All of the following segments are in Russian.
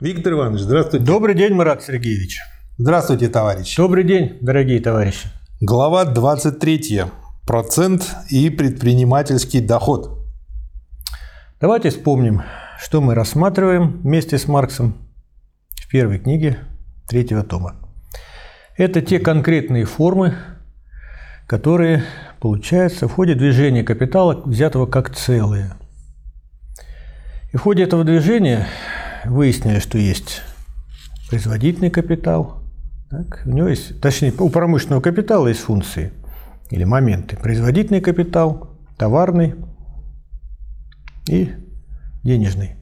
Виктор Иванович, здравствуйте. Добрый день, Марат Сергеевич. Здравствуйте, товарищи. Добрый день, дорогие товарищи. Глава 23. Процент и предпринимательский доход. Давайте вспомним, что мы рассматриваем вместе с Марксом в первой книге третьего тома. Это те конкретные формы, которые получаются в ходе движения капитала, взятого как целое. И в ходе этого движения выяснили, что есть производительный капитал. Так, у него есть, точнее, у промышленного капитала есть функции или моменты. Производительный капитал, товарный и денежный.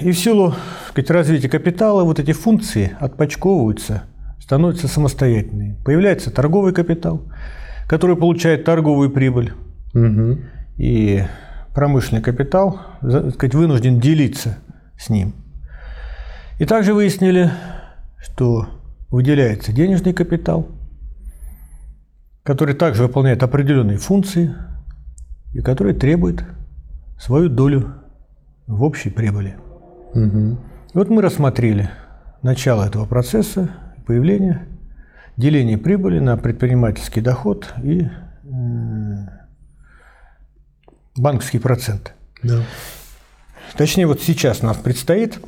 И в силу сказать, развития капитала вот эти функции отпочковываются, становятся самостоятельными. Появляется торговый капитал, который получает торговую прибыль. Угу. И промышленный капитал сказать, вынужден делиться с ним. И также выяснили, что выделяется денежный капитал, который также выполняет определенные функции и который требует свою долю в общей прибыли. Угу. И вот мы рассмотрели начало этого процесса, появление, деление прибыли на предпринимательский доход и банковский процент. Да. Точнее, вот сейчас нам предстоит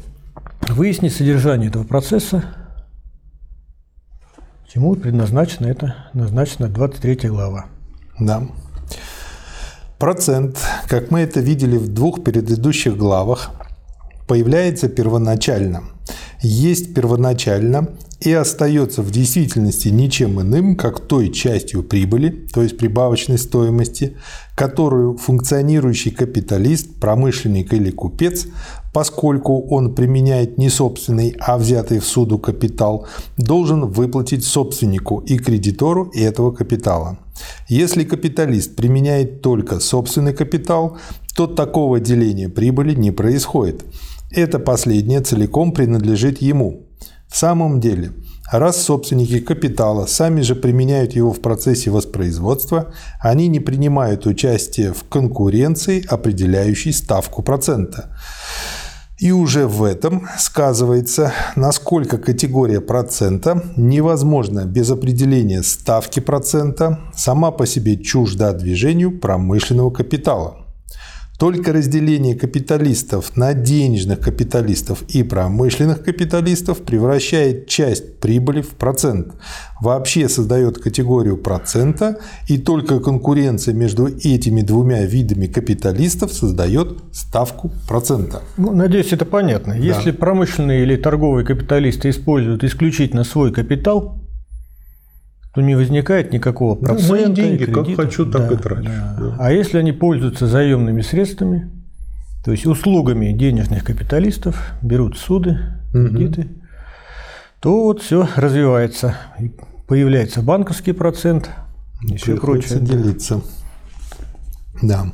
выяснить содержание этого процесса, чему предназначена это назначена 23 глава. Да. Процент, как мы это видели в двух предыдущих главах, появляется первоначально. Есть первоначально и остается в действительности ничем иным, как той частью прибыли, то есть прибавочной стоимости, которую функционирующий капиталист, промышленник или купец, поскольку он применяет не собственный, а взятый в суду капитал, должен выплатить собственнику и кредитору этого капитала. Если капиталист применяет только собственный капитал, то такого деления прибыли не происходит. Это последнее целиком принадлежит ему. В самом деле, раз собственники капитала сами же применяют его в процессе воспроизводства, они не принимают участие в конкуренции, определяющей ставку процента. И уже в этом сказывается, насколько категория процента невозможна без определения ставки процента, сама по себе чужда движению промышленного капитала. Только разделение капиталистов на денежных капиталистов и промышленных капиталистов превращает часть прибыли в процент. Вообще создает категорию процента, и только конкуренция между этими двумя видами капиталистов создает ставку процента. Ну, надеюсь, это понятно. Да. Если промышленные или торговые капиталисты используют исключительно свой капитал, то не возникает никакого процента. Ну, мои деньги, кредита. как хочу, так да, и трачу. Да. Да. А если они пользуются заемными средствами, то есть услугами денежных капиталистов, берут суды, кредиты, угу. то вот все развивается. Появляется банковский процент, и все прочее. делиться. Да.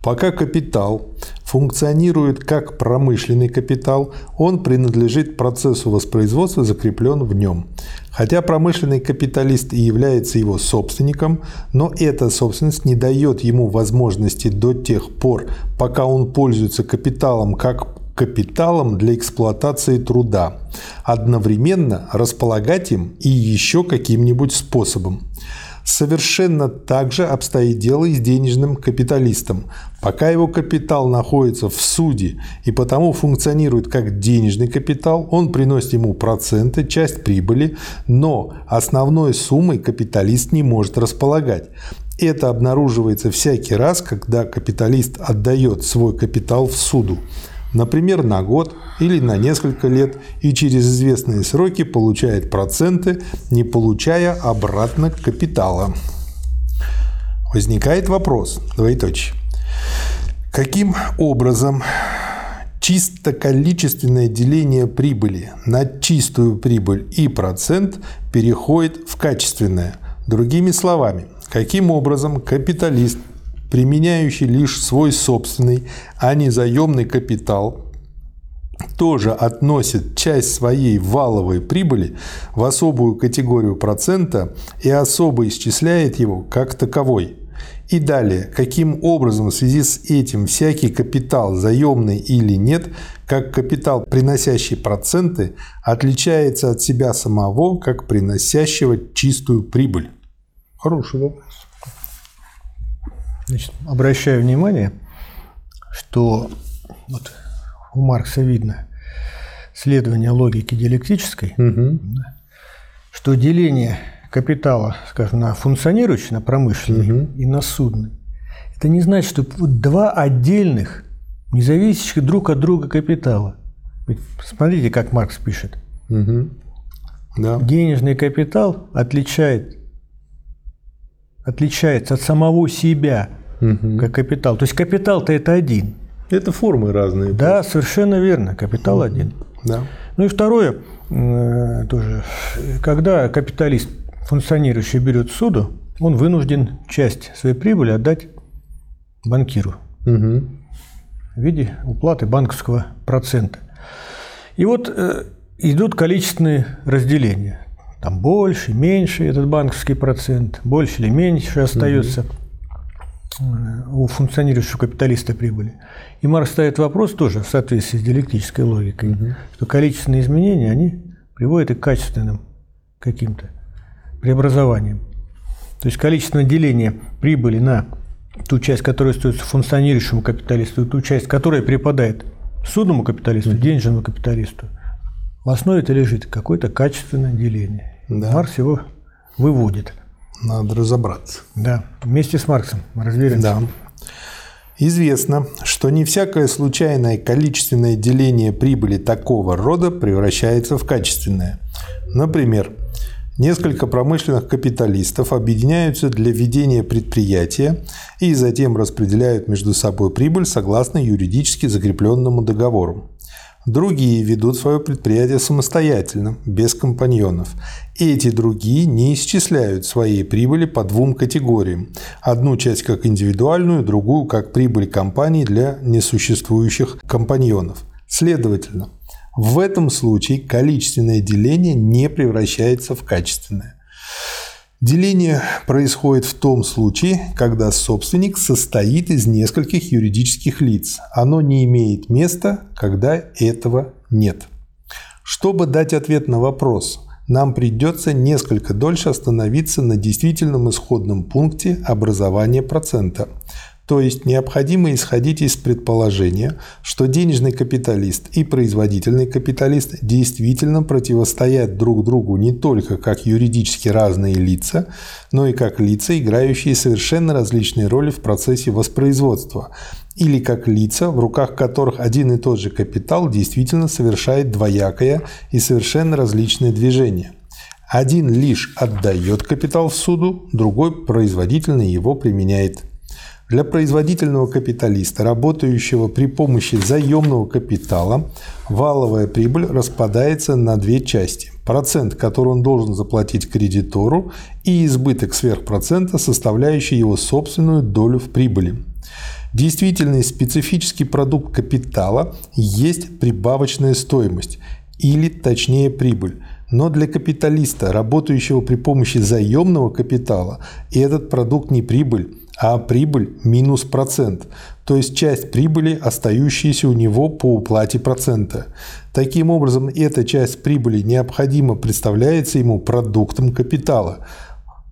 Пока капитал функционирует как промышленный капитал, он принадлежит процессу воспроизводства, закреплен в нем. Хотя промышленный капиталист и является его собственником, но эта собственность не дает ему возможности до тех пор, пока он пользуется капиталом как капиталом для эксплуатации труда, одновременно располагать им и еще каким-нибудь способом. Совершенно так же обстоит дело и с денежным капиталистом. Пока его капитал находится в суде и потому функционирует как денежный капитал, он приносит ему проценты, часть прибыли, но основной суммой капиталист не может располагать. Это обнаруживается всякий раз, когда капиталист отдает свой капитал в суду например, на год или на несколько лет, и через известные сроки получает проценты, не получая обратно капитала. Возникает вопрос, двоеточие. Каким образом чисто количественное деление прибыли на чистую прибыль и процент переходит в качественное? Другими словами, каким образом капиталист применяющий лишь свой собственный, а не заемный капитал, тоже относит часть своей валовой прибыли в особую категорию процента и особо исчисляет его как таковой. И далее, каким образом в связи с этим всякий капитал, заемный или нет, как капитал, приносящий проценты, отличается от себя самого, как приносящего чистую прибыль? Хороший вопрос. Значит, обращаю внимание, что вот у Маркса видно следование логики диалектической, угу. что деление капитала, скажем, на функционирующий, на промышленный угу. и на судный, это не значит, что вот два отдельных, независящих друг от друга капитала. Ведь смотрите, как Маркс пишет. Угу. Да. Денежный капитал отличает, отличается от самого себя угу. как капитал. То есть капитал-то это один. Это формы разные. Да, совершенно верно. Капитал угу. один. Да. Ну и второе, э, тоже, когда капиталист функционирующий берет суду, он вынужден часть своей прибыли отдать банкиру угу. в виде уплаты банковского процента. И вот э, идут количественные разделения. Там больше, меньше этот банковский процент, больше или меньше остается угу. у функционирующего капиталиста прибыли. И Маркс ставит вопрос тоже в соответствии с диалектической логикой, угу. что количественные изменения, они приводят и к качественным каким-то преобразованием. То есть количественное деление прибыли на ту часть, которая остается функционирующему капиталисту, и ту часть, которая припадает судному капиталисту, денежному капиталисту, в основе это лежит какое-то качественное деление. Да. Маркс его выводит. Надо разобраться. Да, вместе с Марксом разберемся. Да. Известно, что не всякое случайное количественное деление прибыли такого рода превращается в качественное. Например, Несколько промышленных капиталистов объединяются для ведения предприятия и затем распределяют между собой прибыль согласно юридически закрепленному договору. Другие ведут свое предприятие самостоятельно, без компаньонов. Эти другие не исчисляют своей прибыли по двум категориям. Одну часть как индивидуальную, другую как прибыль компании для несуществующих компаньонов. Следовательно, в этом случае количественное деление не превращается в качественное. Деление происходит в том случае, когда собственник состоит из нескольких юридических лиц. Оно не имеет места, когда этого нет. Чтобы дать ответ на вопрос, нам придется несколько дольше остановиться на действительном исходном пункте образования процента – то есть необходимо исходить из предположения, что денежный капиталист и производительный капиталист действительно противостоят друг другу не только как юридически разные лица, но и как лица, играющие совершенно различные роли в процессе воспроизводства, или как лица, в руках которых один и тот же капитал действительно совершает двоякое и совершенно различное движение. Один лишь отдает капитал в суду, другой производительно его применяет. Для производительного капиталиста, работающего при помощи заемного капитала, валовая прибыль распадается на две части. Процент, который он должен заплатить кредитору, и избыток сверхпроцента, составляющий его собственную долю в прибыли. Действительный специфический продукт капитала есть прибавочная стоимость, или точнее прибыль. Но для капиталиста, работающего при помощи заемного капитала, этот продукт не прибыль, а прибыль минус процент, то есть часть прибыли, остающаяся у него по уплате процента. Таким образом, эта часть прибыли необходимо представляется ему продуктом капитала,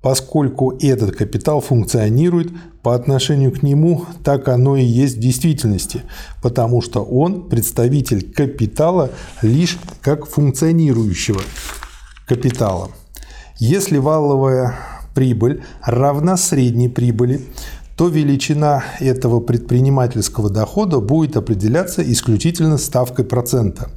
поскольку этот капитал функционирует по отношению к нему, так оно и есть в действительности, потому что он представитель капитала лишь как функционирующего капитала. Если валовая прибыль равна средней прибыли, то величина этого предпринимательского дохода будет определяться исключительно ставкой процента.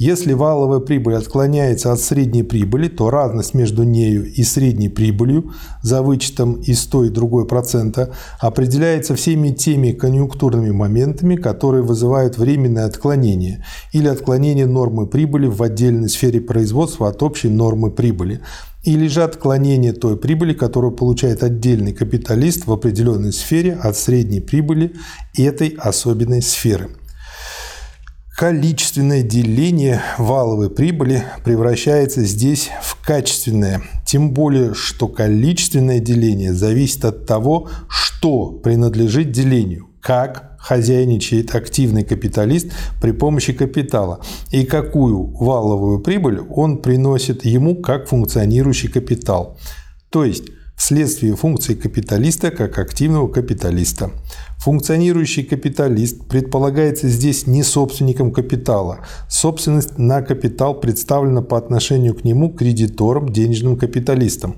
Если валовая прибыль отклоняется от средней прибыли, то разность между нею и средней прибылью за вычетом из той и другой процента определяется всеми теми конъюнктурными моментами, которые вызывают временное отклонение или отклонение нормы прибыли в отдельной сфере производства от общей нормы прибыли, или же отклонение той прибыли, которую получает отдельный капиталист в определенной сфере от средней прибыли этой особенной сферы. количественное деление валовой прибыли превращается здесь в качественное. Тем более, что количественное деление зависит от того, что принадлежит делению, как хозяйничает активный капиталист при помощи капитала и какую валовую прибыль он приносит ему как функционирующий капитал. То есть вследствие функции капиталиста как активного капиталиста. Функционирующий капиталист предполагается здесь не собственником капитала. Собственность на капитал представлена по отношению к нему кредиторам, денежным капиталистам.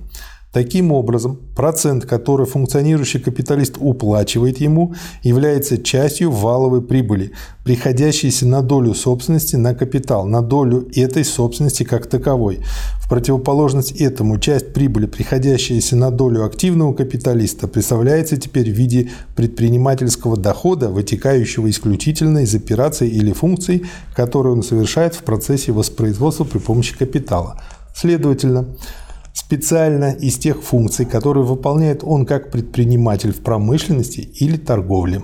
Таким образом, процент, который функционирующий капиталист уплачивает ему, является частью валовой прибыли, приходящейся на долю собственности на капитал, на долю этой собственности как таковой. В противоположность этому часть прибыли, приходящаяся на долю активного капиталиста, представляется теперь в виде предпринимательского дохода, вытекающего исключительно из операций или функций, которые он совершает в процессе воспроизводства при помощи капитала. Следовательно, специально из тех функций, которые выполняет он как предприниматель в промышленности или торговле.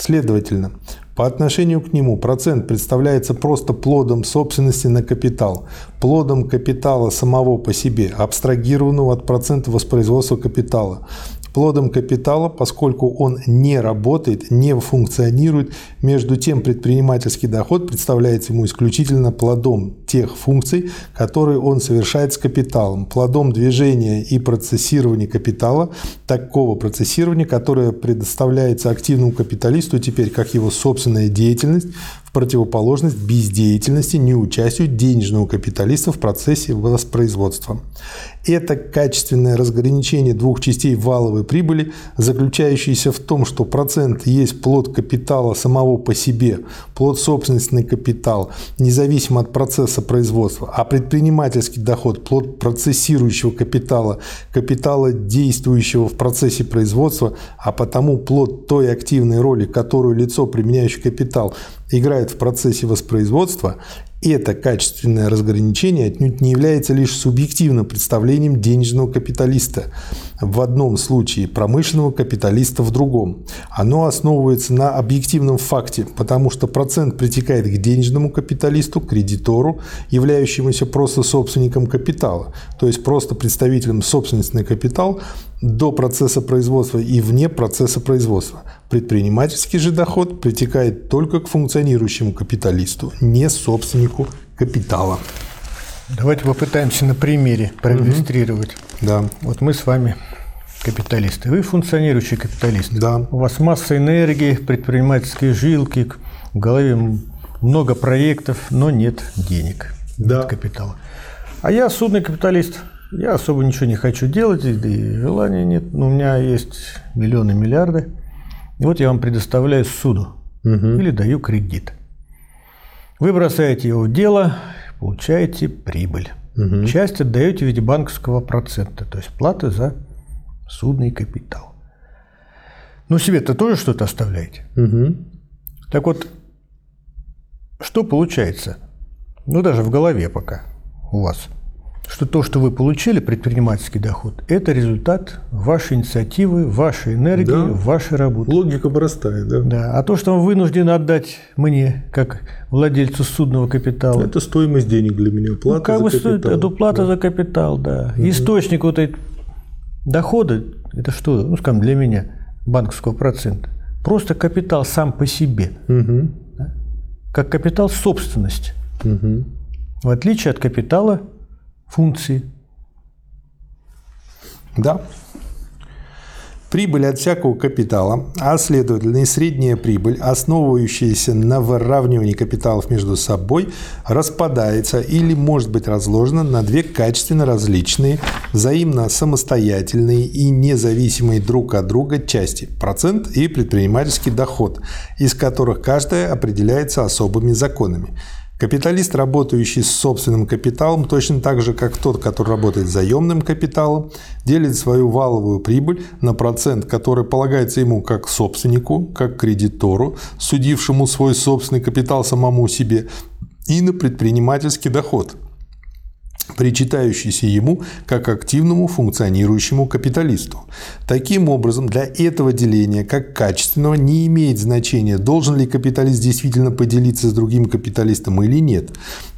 Следовательно, по отношению к нему процент представляется просто плодом собственности на капитал, плодом капитала самого по себе, абстрагированного от процента воспроизводства капитала, плодом капитала, поскольку он не работает, не функционирует, между тем предпринимательский доход представляется ему исключительно плодом тех функций, которые он совершает с капиталом, плодом движения и процессирования капитала, такого процессирования, которое предоставляется активному капиталисту теперь как его собственная деятельность, противоположность бездеятельности, неучастию денежного капиталиста в процессе воспроизводства. Это качественное разграничение двух частей валовой прибыли, заключающееся в том, что процент есть плод капитала самого по себе, плод собственности капитал, независимо от процесса производства, а предпринимательский доход – плод процессирующего капитала, капитала, действующего в процессе производства, а потому плод той активной роли, которую лицо, применяющее капитал, играет в процессе воспроизводства, это качественное разграничение отнюдь не является лишь субъективным представлением денежного капиталиста в одном случае, промышленного капиталиста в другом. Оно основывается на объективном факте, потому что процент притекает к денежному капиталисту, кредитору, являющемуся просто собственником капитала, то есть просто представителем собственности на капитал до процесса производства и вне процесса производства. Предпринимательский же доход притекает только к функционирующему капиталисту, не собственнику капитала. Давайте попытаемся на примере проиллюстрировать. Угу. Да. Вот мы с вами капиталисты. Вы функционирующий капиталист. Да. У вас масса энергии, предпринимательские жилки, в голове много проектов, но нет денег, да. нет капитала. А я судный капиталист. Я особо ничего не хочу делать, да и желания нет. Но у меня есть миллионы, миллиарды. И вот я вам предоставляю суду угу. или даю кредит. Вы бросаете его в дело, получаете прибыль. Угу. Часть отдаете в виде банковского процента, то есть платы за судный капитал. Ну, себе-то тоже что-то оставляете. Угу. Так вот, что получается? Ну, даже в голове пока у вас – что то, что вы получили, предпринимательский доход, это результат вашей инициативы, вашей энергии, да. вашей работы. Логика простая, да. Да. А то, что вы вынуждены отдать мне, как владельцу судного капитала. Это стоимость денег для меня, плата ну, как за бы капитал. Стоит, это плата да. за капитал, да. Угу. Источник вот этой дохода, это что, ну, скажем, для меня, банковского процента. Просто капитал сам по себе. Угу. Да? Как капитал собственности. Угу. В отличие от капитала функции. Да. Прибыль от всякого капитала, а следовательно и средняя прибыль, основывающаяся на выравнивании капиталов между собой, распадается или может быть разложена на две качественно различные, взаимно самостоятельные и независимые друг от друга части – процент и предпринимательский доход, из которых каждая определяется особыми законами – Капиталист, работающий с собственным капиталом, точно так же, как тот, который работает с заемным капиталом, делит свою валовую прибыль на процент, который полагается ему как собственнику, как кредитору, судившему свой собственный капитал самому себе, и на предпринимательский доход. Причитающийся ему как активному функционирующему капиталисту. Таким образом, для этого деления как качественного не имеет значения, должен ли капиталист действительно поделиться с другим капиталистом или нет.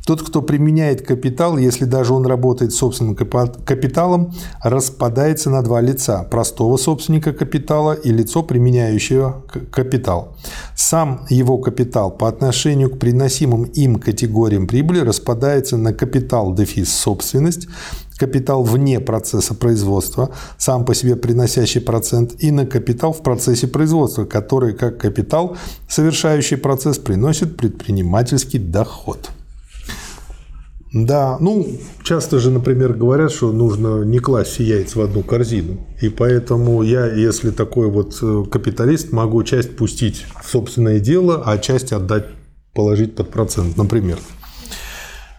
Тот, кто применяет капитал, если даже он работает собственным капиталом, распадается на два лица – простого собственника капитала и лицо, применяющего капитал. Сам его капитал по отношению к приносимым им категориям прибыли распадается на капитал дефис собственность, капитал вне процесса производства, сам по себе приносящий процент, и на капитал в процессе производства, который как капитал, совершающий процесс, приносит предпринимательский доход. Да, ну, часто же, например, говорят, что нужно не класть все яйца в одну корзину. И поэтому я, если такой вот э, капиталист, могу часть пустить в собственное дело, а часть отдать, положить под процент, например.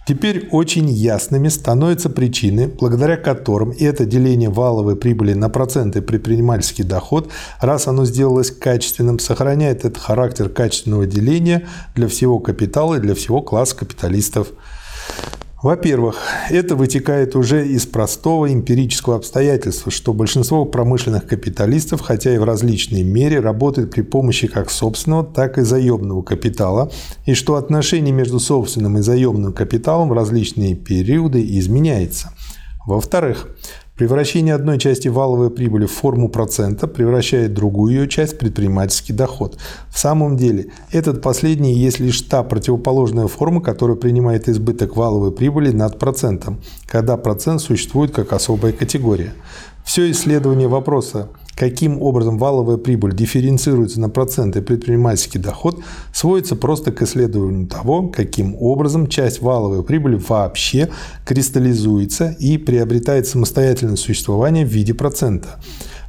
Теперь очень ясными становятся причины, благодаря которым это деление валовой прибыли на проценты предпринимательский доход, раз оно сделалось качественным, сохраняет этот характер качественного деления для всего капитала и для всего класса капиталистов. Во-первых, это вытекает уже из простого эмпирического обстоятельства, что большинство промышленных капиталистов, хотя и в различной мере, работают при помощи как собственного, так и заемного капитала, и что отношение между собственным и заемным капиталом в различные периоды изменяется. Во-вторых, Превращение одной части валовой прибыли в форму процента превращает другую ее часть в предпринимательский доход. В самом деле, этот последний есть лишь та противоположная форма, которая принимает избыток валовой прибыли над процентом, когда процент существует как особая категория. Все исследование вопроса каким образом валовая прибыль дифференцируется на проценты предпринимательский доход, сводится просто к исследованию того, каким образом часть валовой прибыли вообще кристаллизуется и приобретает самостоятельное существование в виде процента.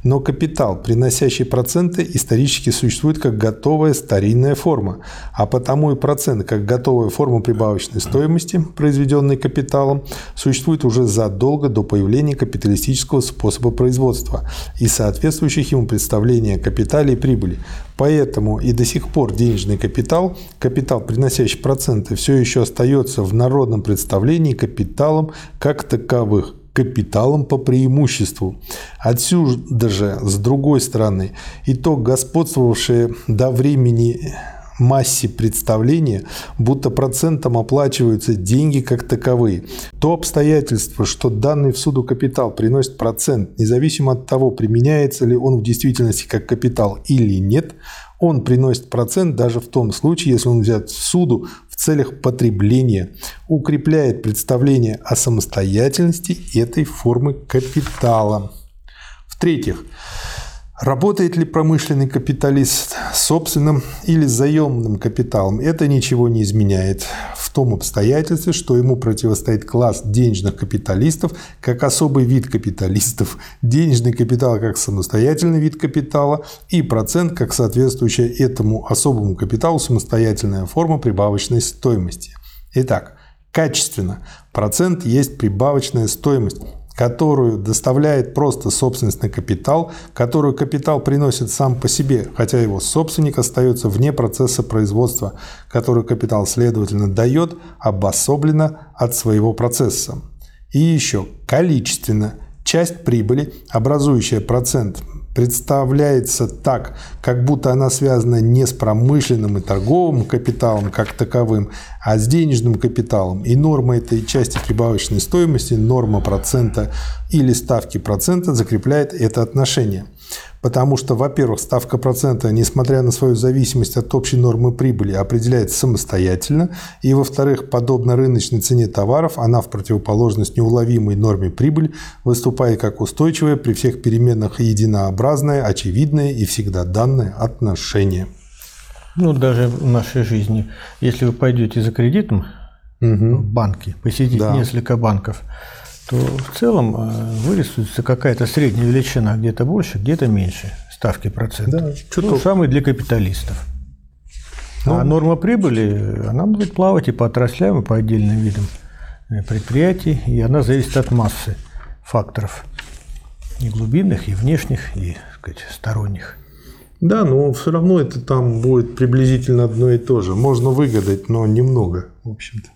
Но капитал, приносящий проценты, исторически существует как готовая старинная форма, а потому и процент как готовая форма прибавочной стоимости, произведенной капиталом, существует уже задолго до появления капиталистического способа производства и соответствующих ему представления о капитале и прибыли. Поэтому и до сих пор денежный капитал, капитал, приносящий проценты, все еще остается в народном представлении капиталом как таковых – капиталом по преимуществу. Отсюда же, с другой стороны, итог господствовавшее до времени массе представления, будто процентом оплачиваются деньги как таковые. То обстоятельство, что данный в суду капитал приносит процент, независимо от того, применяется ли он в действительности как капитал или нет, он приносит процент даже в том случае, если он взят в суду в целях потребления, укрепляет представление о самостоятельности этой формы капитала. В-третьих, Работает ли промышленный капиталист собственным или заемным капиталом, это ничего не изменяет в том обстоятельстве, что ему противостоит класс денежных капиталистов как особый вид капиталистов, денежный капитал как самостоятельный вид капитала и процент как соответствующая этому особому капиталу самостоятельная форма прибавочной стоимости. Итак, качественно. Процент есть прибавочная стоимость, которую доставляет просто собственностный капитал, которую капитал приносит сам по себе, хотя его собственник остается вне процесса производства, который капитал, следовательно, дает обособленно от своего процесса. И еще количественно часть прибыли, образующая процент представляется так, как будто она связана не с промышленным и торговым капиталом как таковым, а с денежным капиталом. И норма этой части прибавочной стоимости, норма процента или ставки процента закрепляет это отношение. Потому что, во-первых, ставка процента, несмотря на свою зависимость от общей нормы прибыли, определяется самостоятельно. И, во-вторых, подобно рыночной цене товаров, она в противоположность неуловимой норме прибыли выступает как устойчивое при всех переменных и единообразное, очевидное и всегда данное отношение. Ну, даже в нашей жизни, если вы пойдете за кредитом угу. в банке, посетить да. несколько банков, то в целом э, вырисуется какая-то средняя величина, где-то больше, где-то меньше ставки процентов. Да, ну, самый для капиталистов. Ну, а норма прибыли, она будет плавать и по отраслям, и по отдельным видам э, предприятий, и она зависит от массы факторов, и глубинных, и внешних, и так сказать, сторонних. Да, но все равно это там будет приблизительно одно и то же. Можно выгадать, но немного, в общем-то.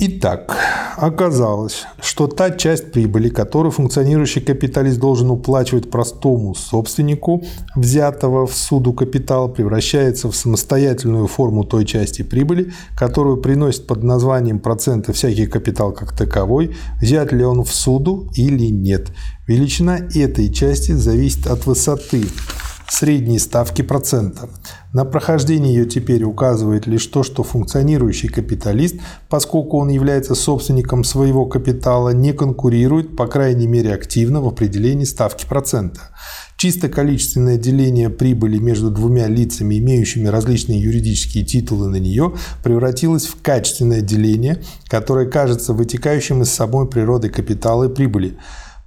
Итак, оказалось, что та часть прибыли, которую функционирующий капиталист должен уплачивать простому собственнику взятого в суду капитала, превращается в самостоятельную форму той части прибыли, которую приносит под названием процента всякий капитал как таковой, взят ли он в суду или нет. Величина этой части зависит от высоты средней ставки процента. На прохождение ее теперь указывает лишь то, что функционирующий капиталист, поскольку он является собственником своего капитала, не конкурирует, по крайней мере активно, в определении ставки процента. Чисто количественное деление прибыли между двумя лицами, имеющими различные юридические титулы на нее, превратилось в качественное деление, которое кажется вытекающим из самой природы капитала и прибыли.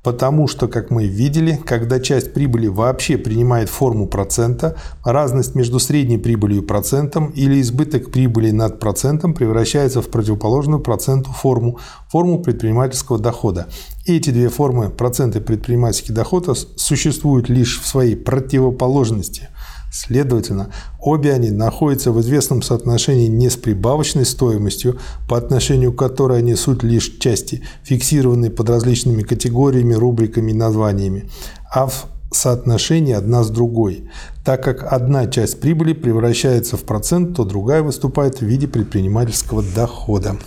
Потому что, как мы видели, когда часть прибыли вообще принимает форму процента, разность между средней прибылью и процентом или избыток прибыли над процентом превращается в противоположную проценту форму, форму предпринимательского дохода. И эти две формы процента предпринимательского дохода существуют лишь в своей противоположности – Следовательно, обе они находятся в известном соотношении не с прибавочной стоимостью, по отношению к которой они суть лишь части, фиксированные под различными категориями, рубриками и названиями, а в соотношении одна с другой. Так как одна часть прибыли превращается в процент, то другая выступает в виде предпринимательского дохода.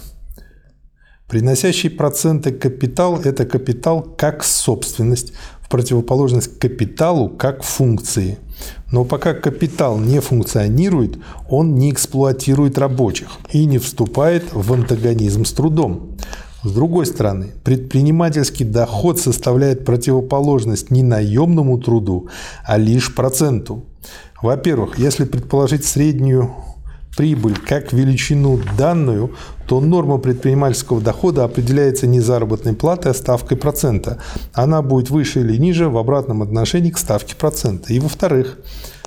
Приносящий проценты капитал – это капитал как собственность, в противоположность капиталу как функции – но пока капитал не функционирует, он не эксплуатирует рабочих и не вступает в антагонизм с трудом. С другой стороны, предпринимательский доход составляет противоположность не наемному труду, а лишь проценту. Во-первых, если предположить среднюю прибыль как величину данную, то норма предпринимательского дохода определяется не заработной платой, а ставкой процента. Она будет выше или ниже в обратном отношении к ставке процента. И во-вторых,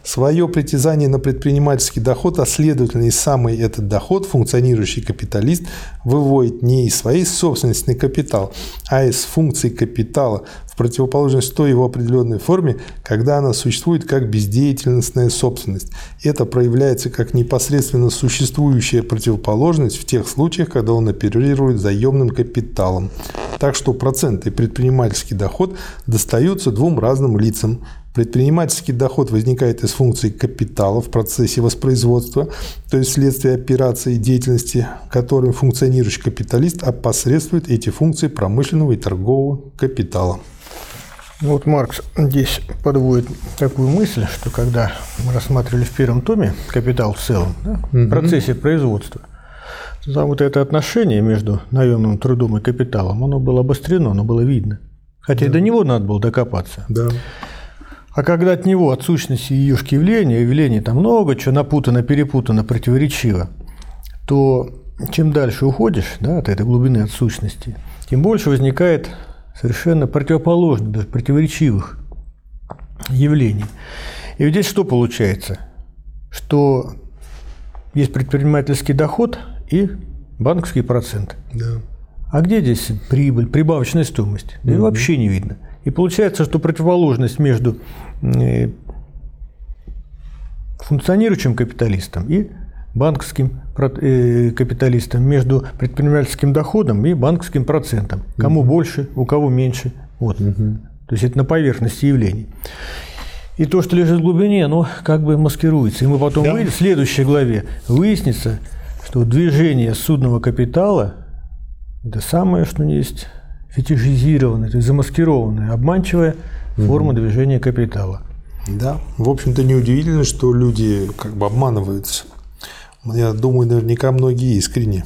свое притязание на предпринимательский доход, а следовательно и самый этот доход функционирующий капиталист выводит не из своей собственности на капитал, а из функций капитала в противоположность той его определенной форме, когда она существует как бездеятельностная собственность. Это проявляется как непосредственно существующая противоположность в тех случаях, когда он оперирует заемным капиталом. Так что проценты и предпринимательский доход достаются двум разным лицам Предпринимательский доход возникает из функций капитала в процессе воспроизводства, то есть вследствие операции и деятельности, которым функционирующий капиталист опосредствует эти функции промышленного и торгового капитала. Вот Маркс здесь подводит такую мысль, что когда мы рассматривали в первом томе капитал в целом, да, в процессе производства, то вот это отношение между наемным трудом и капиталом, оно было обострено, оно было видно. Хотя да. и до него надо было докопаться. Да. А когда от него, от сущности юшки явления, явлений там много, чего напутано, перепутано, противоречиво, то чем дальше уходишь да, от этой глубины, от сущности, тем больше возникает совершенно противоположных, даже противоречивых явлений. И вот здесь что получается? Что есть предпринимательский доход и банковский процент. Да. А где здесь прибыль, прибавочная стоимость? Да угу. вообще не видно. И получается, что противоположность между э, функционирующим капиталистом и банковским э, капиталистом, между предпринимательским доходом и банковским процентом. Кому угу. больше, у кого меньше. Вот. Угу. То есть это на поверхности явлений. И то, что лежит в глубине, оно как бы маскируется. И мы потом да. в следующей главе выяснится, что движение судного капитала – это самое, что есть фетишизированная, то есть замаскированная, обманчивая форма угу. движения капитала. Да, в общем-то неудивительно, что люди как бы обманываются. Я думаю, наверняка многие искренне.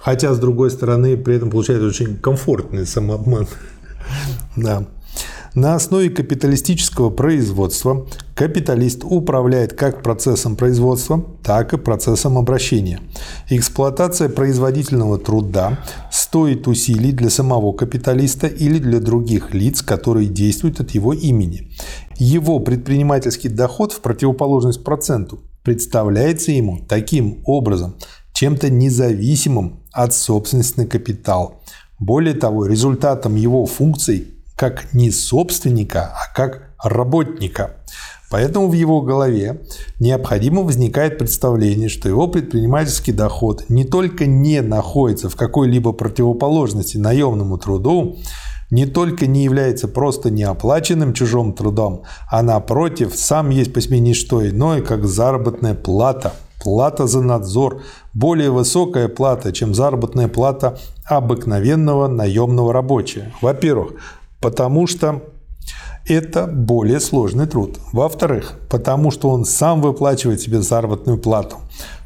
Хотя, с другой стороны, при этом получается очень комфортный самообман. Да. На основе капиталистического производства капиталист управляет как процессом производства, так и процессом обращения. Эксплуатация производительного труда стоит усилий для самого капиталиста или для других лиц, которые действуют от его имени. Его предпринимательский доход в противоположность проценту представляется ему таким образом, чем-то независимым от собственности на капитал. Более того, результатом его функций как не собственника, а как работника. Поэтому в его голове необходимо возникает представление, что его предпринимательский доход не только не находится в какой-либо противоположности наемному труду, не только не является просто неоплаченным чужим трудом, а напротив, сам есть по смене что иное, как заработная плата. Плата за надзор более высокая плата, чем заработная плата обыкновенного наемного рабочего. Во-первых, потому что это более сложный труд. Во-вторых, потому что он сам выплачивает себе заработную плату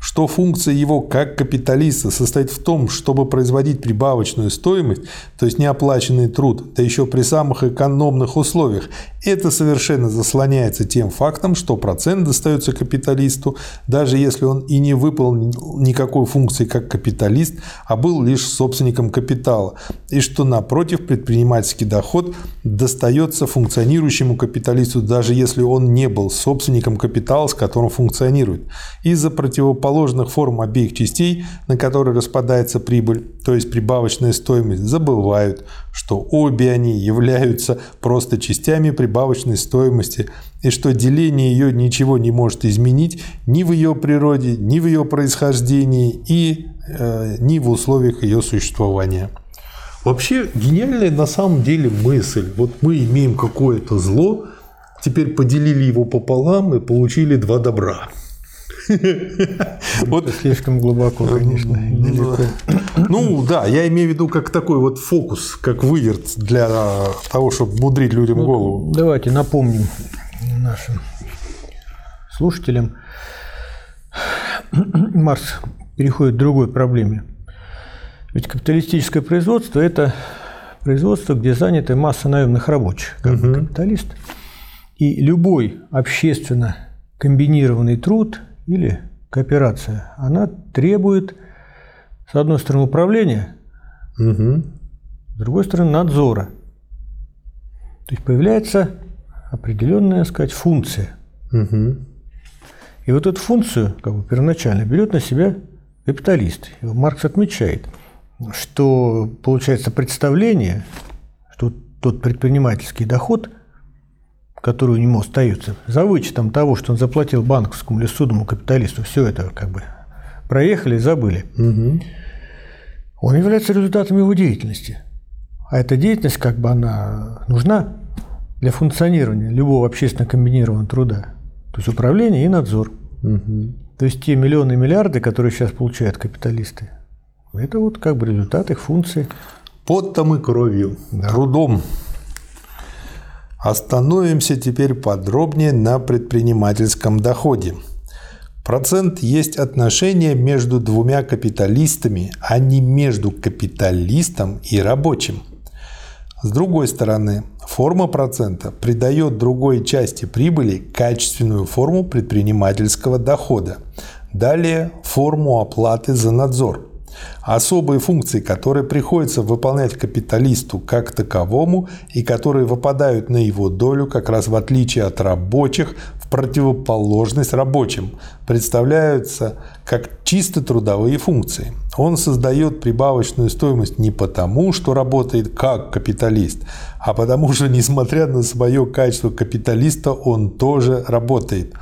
что функция его как капиталиста состоит в том, чтобы производить прибавочную стоимость, то есть неоплаченный труд, да еще при самых экономных условиях, это совершенно заслоняется тем фактом, что процент достается капиталисту, даже если он и не выполнил никакой функции как капиталист, а был лишь собственником капитала, и что напротив предпринимательский доход достается функционирующему капиталисту, даже если он не был собственником капитала, с которым функционирует. Из-за противоположных форм обеих частей, на которые распадается прибыль, то есть прибавочная стоимость, забывают, что обе они являются просто частями прибавочной стоимости и что деление ее ничего не может изменить ни в ее природе, ни в ее происхождении и э, ни в условиях ее существования. Вообще гениальная на самом деле мысль. Вот мы имеем какое-то зло, теперь поделили его пополам и получили два добра. Вот слишком глубоко, конечно. Ну, ну да, я имею в виду как такой вот фокус, как выверт для того, чтобы мудрить людям ну, голову. Давайте напомним нашим слушателям. Марс переходит к другой проблеме. Ведь капиталистическое производство – это производство, где заняты масса наемных рабочих, как угу. капиталист. И любой общественно комбинированный труд или кооперация, она требует, с одной стороны, управления, угу. с другой стороны, надзора. То есть появляется определенная, так сказать, функция. Угу. И вот эту функцию, как бы первоначально, берет на себя капиталист. И Маркс отмечает, что получается представление, что тот предпринимательский доход – который у него остается, за вычетом того, что он заплатил банковскому или судному капиталисту, все это как бы проехали, забыли. Угу. Он является результатом его деятельности. А эта деятельность, как бы она нужна для функционирования любого общественно комбинированного труда. То есть управление и надзор. Угу. То есть те миллионы и миллиарды, которые сейчас получают капиталисты, это вот как бы результат их функции. Потом и кровью, да. трудом. Остановимся теперь подробнее на предпринимательском доходе. Процент есть отношение между двумя капиталистами, а не между капиталистом и рабочим. С другой стороны, форма процента придает другой части прибыли качественную форму предпринимательского дохода. Далее форму оплаты за надзор – особые функции, которые приходится выполнять капиталисту как таковому и которые выпадают на его долю как раз в отличие от рабочих в противоположность рабочим, представляются как чисто трудовые функции. Он создает прибавочную стоимость не потому, что работает как капиталист, а потому что, несмотря на свое качество капиталиста, он тоже работает.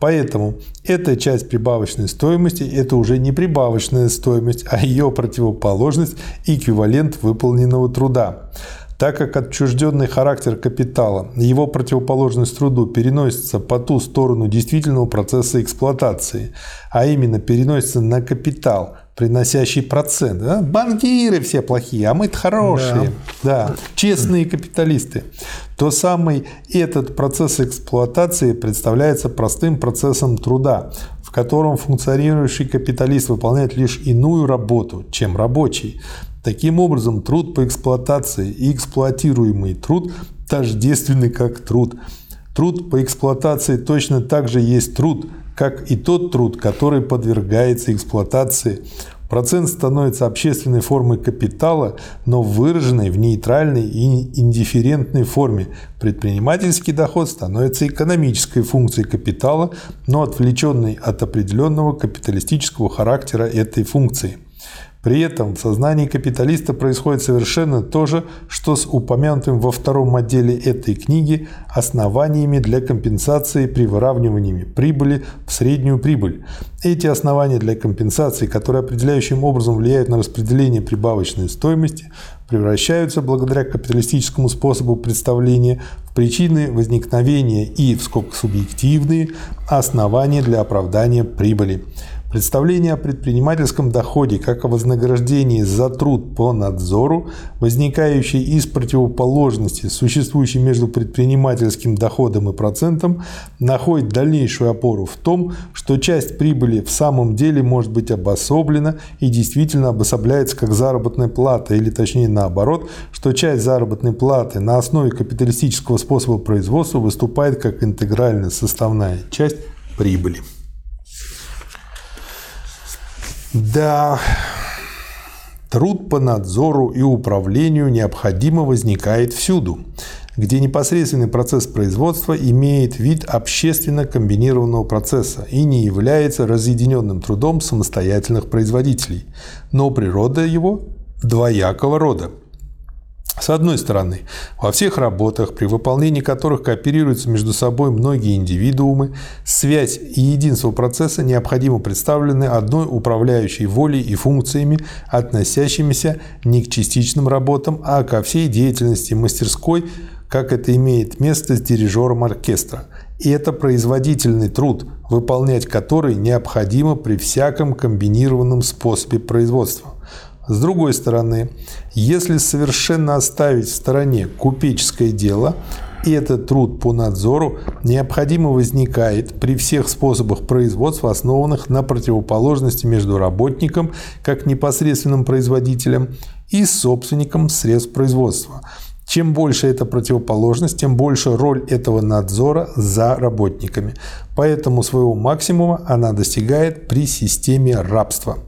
Поэтому эта часть прибавочной стоимости – это уже не прибавочная стоимость, а ее противоположность – эквивалент выполненного труда. Так как отчужденный характер капитала, его противоположность труду переносится по ту сторону действительного процесса эксплуатации, а именно переносится на капитал, приносящий процент. Да? Банкиры все плохие, а мы-то хорошие. Да. да, честные капиталисты. То самый этот процесс эксплуатации представляется простым процессом труда, в котором функционирующий капиталист выполняет лишь иную работу, чем рабочий. Таким образом, труд по эксплуатации и эксплуатируемый труд тождественны как труд. Труд по эксплуатации точно так же есть труд, как и тот труд, который подвергается эксплуатации. Процент становится общественной формой капитала, но выраженной в нейтральной и индифферентной форме. Предпринимательский доход становится экономической функцией капитала, но отвлеченной от определенного капиталистического характера этой функции. При этом в сознании капиталиста происходит совершенно то же, что с упомянутым во втором отделе этой книги основаниями для компенсации при выравнивании прибыли в среднюю прибыль. Эти основания для компенсации, которые определяющим образом влияют на распределение прибавочной стоимости, превращаются благодаря капиталистическому способу представления в причины возникновения и, в скобках субъективные, основания для оправдания прибыли. Представление о предпринимательском доходе как о вознаграждении за труд по надзору, возникающее из противоположности, существующей между предпринимательским доходом и процентом, находит дальнейшую опору в том, что часть прибыли в самом деле может быть обособлена и действительно обособляется как заработная плата, или точнее наоборот, что часть заработной платы на основе капиталистического способа производства выступает как интегральная составная часть прибыли. Да, труд по надзору и управлению необходимо возникает всюду, где непосредственный процесс производства имеет вид общественно комбинированного процесса и не является разъединенным трудом самостоятельных производителей, но природа его двоякого рода – с одной стороны, во всех работах, при выполнении которых кооперируются между собой многие индивидуумы, связь и единство процесса необходимо представлены одной управляющей волей и функциями, относящимися не к частичным работам, а ко всей деятельности мастерской, как это имеет место с дирижером оркестра. И это производительный труд, выполнять который необходимо при всяком комбинированном способе производства. С другой стороны, если совершенно оставить в стороне купеческое дело, и этот труд по надзору необходимо возникает при всех способах производства, основанных на противоположности между работником, как непосредственным производителем, и собственником средств производства. Чем больше эта противоположность, тем больше роль этого надзора за работниками. Поэтому своего максимума она достигает при системе рабства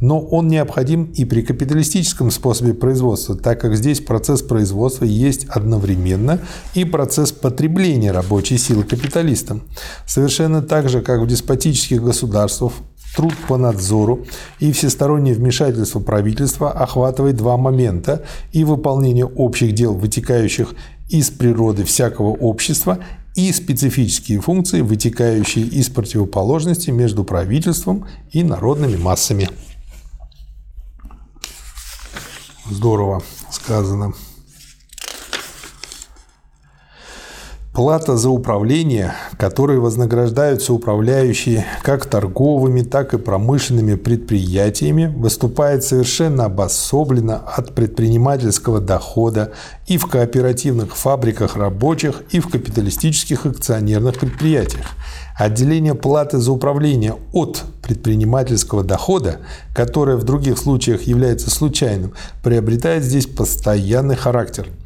но он необходим и при капиталистическом способе производства, так как здесь процесс производства есть одновременно и процесс потребления рабочей силы капиталистам. Совершенно так же, как в деспотических государствах, труд по надзору и всестороннее вмешательство правительства охватывает два момента и выполнение общих дел, вытекающих из природы всякого общества, и специфические функции, вытекающие из противоположности между правительством и народными массами. Здорово сказано. Плата за управление, которой вознаграждаются управляющие как торговыми, так и промышленными предприятиями, выступает совершенно обособленно от предпринимательского дохода и в кооперативных фабриках рабочих, и в капиталистических акционерных предприятиях. Отделение платы за управление от предпринимательского дохода, которое в других случаях является случайным, приобретает здесь постоянный характер –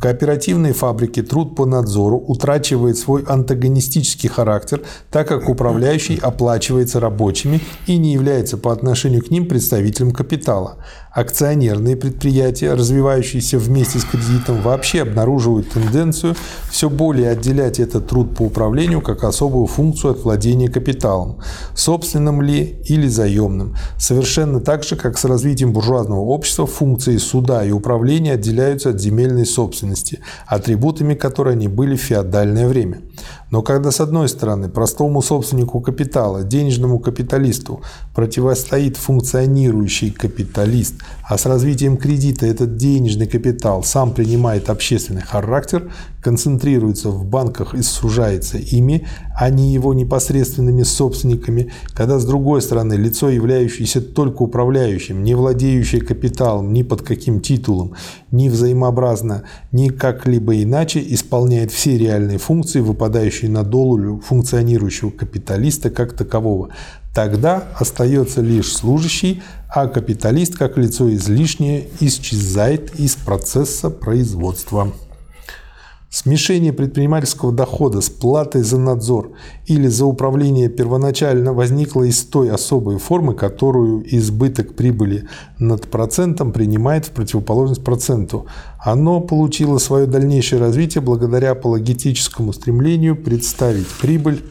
кооперативной фабрике труд по надзору утрачивает свой антагонистический характер, так как управляющий оплачивается рабочими и не является по отношению к ним представителем капитала. Акционерные предприятия, развивающиеся вместе с кредитом, вообще обнаруживают тенденцию все более отделять этот труд по управлению как особую функцию от владения капиталом, собственным ли или заемным. Совершенно так же, как с развитием буржуазного общества функции суда и управления отделяются от земельной собственности, атрибутами которой они были в феодальное время. Но когда с одной стороны простому собственнику капитала, денежному капиталисту противостоит функционирующий капиталист, а с развитием кредита этот денежный капитал сам принимает общественный характер, концентрируется в банках и сужается ими, а не его непосредственными собственниками, когда с другой стороны лицо, являющееся только управляющим, не владеющее капиталом ни под каким титулом, ни взаимообразно, ни как-либо иначе исполняет все реальные функции, выпадающие на долю функционирующего капиталиста как такового, тогда остается лишь служащий, а капиталист как лицо излишнее исчезает из процесса производства. Смешение предпринимательского дохода с платой за надзор или за управление первоначально возникло из той особой формы, которую избыток прибыли над процентом принимает в противоположность проценту. Оно получило свое дальнейшее развитие благодаря апологетическому стремлению представить прибыль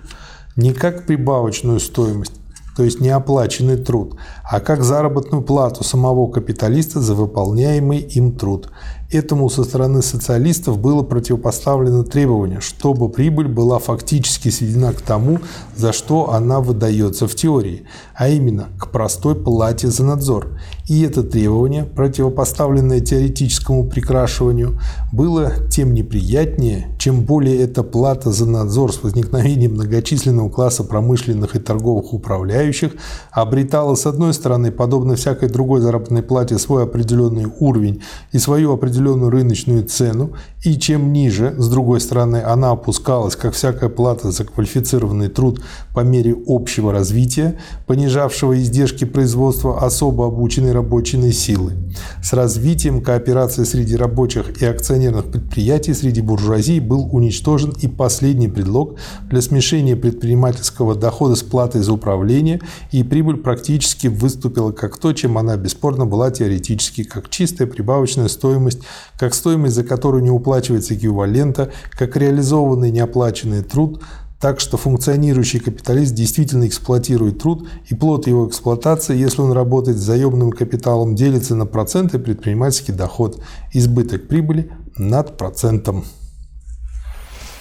не как прибавочную стоимость, то есть неоплаченный труд, а как заработную плату самого капиталиста за выполняемый им труд. Этому со стороны социалистов было противопоставлено требование, чтобы прибыль была фактически сведена к тому, за что она выдается в теории, а именно к простой плате за надзор. И это требование, противопоставленное теоретическому прикрашиванию, было тем неприятнее, чем более эта плата за надзор с возникновением многочисленного класса промышленных и торговых управляющих обретала, с одной стороны, подобно всякой другой заработной плате, свой определенный уровень и свою определенную определенную рыночную цену, и чем ниже, с другой стороны, она опускалась, как всякая плата за квалифицированный труд по мере общего развития, понижавшего издержки производства особо обученной рабочей силы. С развитием кооперации среди рабочих и акционерных предприятий среди буржуазии был уничтожен и последний предлог для смешения предпринимательского дохода с платой за управление, и прибыль практически выступила как то, чем она бесспорно была теоретически, как чистая прибавочная стоимость как стоимость, за которую не уплачивается эквивалента, как реализованный неоплаченный труд, так что функционирующий капиталист действительно эксплуатирует труд, и плод его эксплуатации, если он работает с заемным капиталом, делится на проценты предпринимательский доход, избыток прибыли над процентом.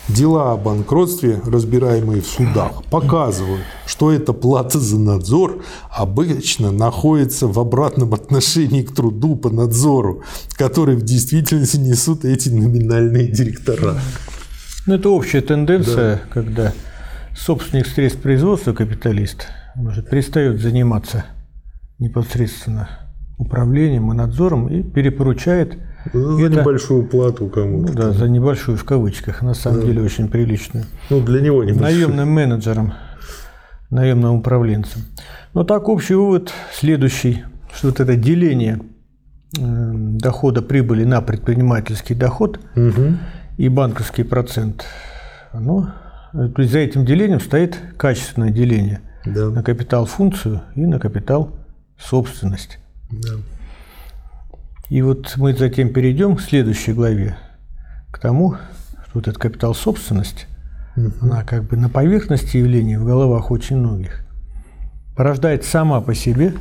Дела о банкротстве, разбираемые в судах, показывают, что эта плата за надзор обычно находится в обратном отношении к труду по надзору, который в действительности несут эти номинальные директора. Ну, это общая тенденция, да. когда собственник средств производства, капиталист, может, перестает заниматься непосредственно управлением и надзором и перепоручает за это, небольшую плату кому-то. Ну, да, за небольшую в кавычках, на самом да. деле очень приличную. Ну, для него небольшую. Наемным менеджером, наемным управленцем. Но так общий вывод следующий, что вот это деление э, дохода прибыли на предпринимательский доход угу. и банковский процент, оно, то есть за этим делением стоит качественное деление да. на капитал функцию и на капитал собственность. Да. И вот мы затем перейдем к следующей главе, к тому, что вот этот капитал собственность, угу. она как бы на поверхности явления в головах очень многих порождает сама по себе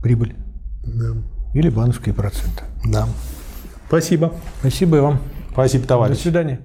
прибыль да. или банковские проценты. Да. Спасибо. Спасибо и вам. Спасибо, товарищ. До свидания.